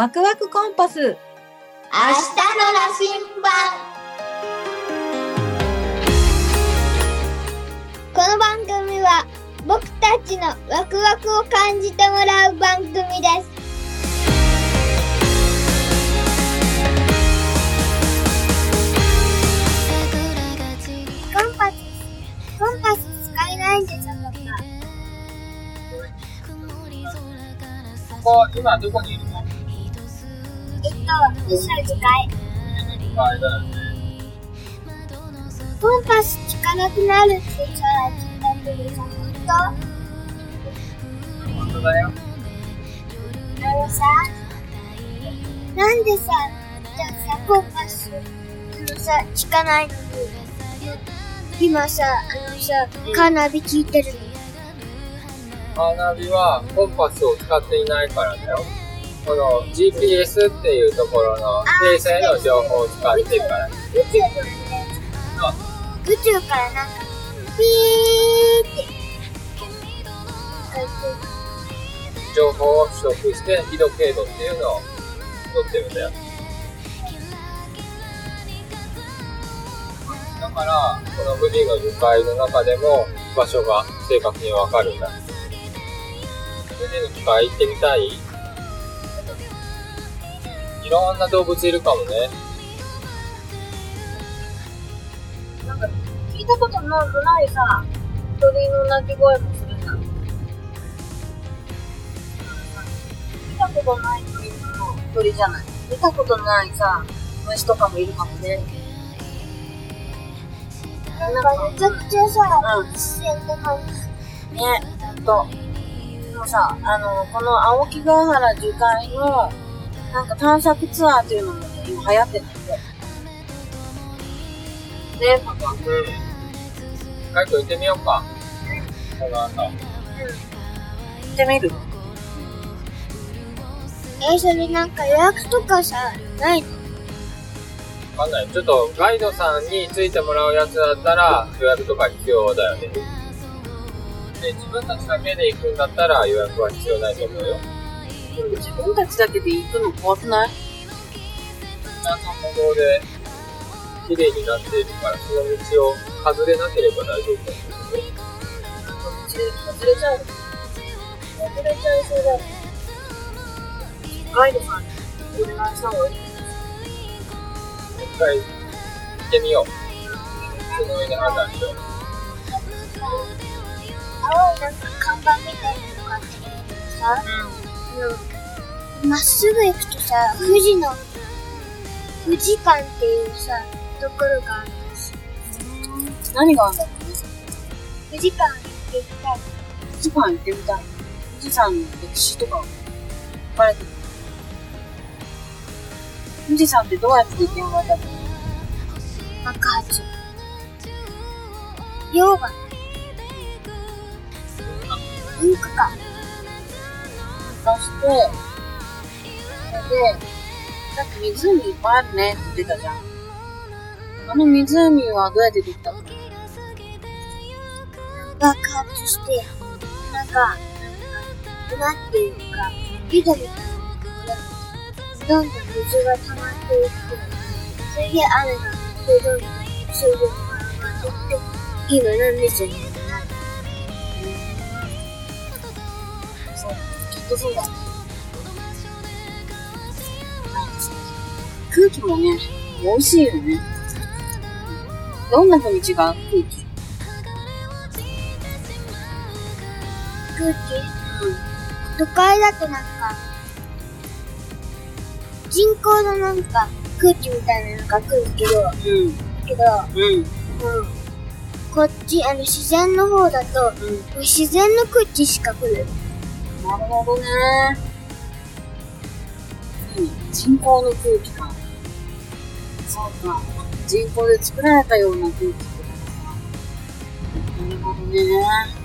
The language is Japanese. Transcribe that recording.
ワクワクコンパス。明日の羅針盤。この番組は僕たちのワクワクを感じてもらう番組です。コンパスコンパス使えないんでしょうかここ、今どこにいるの？回。コンパス効かなくなるってさ、聞いたけどさ、本当本当だよ。あのさ、なんでさ、じゃあさ、コンパス、あのさ、効かないの？に、今さ、あのさ、カーナビ聞いてるの？カーナビはコンパスを使っていないからだよ。この GPS っていうところの衛星の情報を使ってるから。宇宙のね、あ宇宙からなんか、ピーって、情報を取得して緯度経度っていうのを取ってるんだよ。だから、この富士の樹海の中でも場所が正確にわかるんだ。富士の樹海行ってみたい？いろんな動物いるかもね。なんか聞いたことのないさ、鳥の鳴き声もするじゃん。見たことない鳥の鳥じゃない。見たことないさ、虫とかもいるかもね。なんかめちゃくちゃさ、うん自然な感じ。ね、ほんと。でもさ、あの、この青木ヶ原樹海の、なんか探索ツアーっていうのもね、今流行ってるんだって。ね、パパ。うん。カイト行ってみようか。この後。行ってみる？え、それなんか予約とかさ、ないの？わかんない。ちょっとガイドさんについてもらうやつだったら予約とか必要だよね。で、自分たちだけで行くんだったら予約は必要ないと思うよ。でも自分たちだけで行くの怖くない？歩道で綺麗になっているから、その道を外れなければ大丈夫だよ。外れちゃう。外れちゃいそうだよ。ガイドさんにお願いした方がいい。一回行ってみよう。その上で判断しよう。青いなんか看板みたいなのがあってさ、あの、まっすぐ行くとさ、富士の、富士館っていうさ、ところがあるんですよ。何があるんだろうね。富士館行ってみたい。富士山行ってみたい。富士山の歴史とか書かれてる。富士山ってどうやって出来上がったの爆発。溶岩。噴火か。そして、で、さっき湖いっぱいあるねって言ってたじゃん。あの湖はどうやってできたの爆発して、なんか、なんか、なんていうか、井戸みたいなのがどんどん水が溜まっていって、それで雨が降って、どんどん水分が上がっていって、今の水になる。そう、きっとそうだね。空気もね、美味しいよね。どんな風に違う？空気空気？都会だとなんか、人工のなんか空気みたいなのが来るけど、うん。けど、うん。うん。こっち、あの、自然の方だと、うん。自然の空気しか来る。なるほどね。うん。人工の空気か。そうか。人工で作られたような空気ってことか。なるほどね。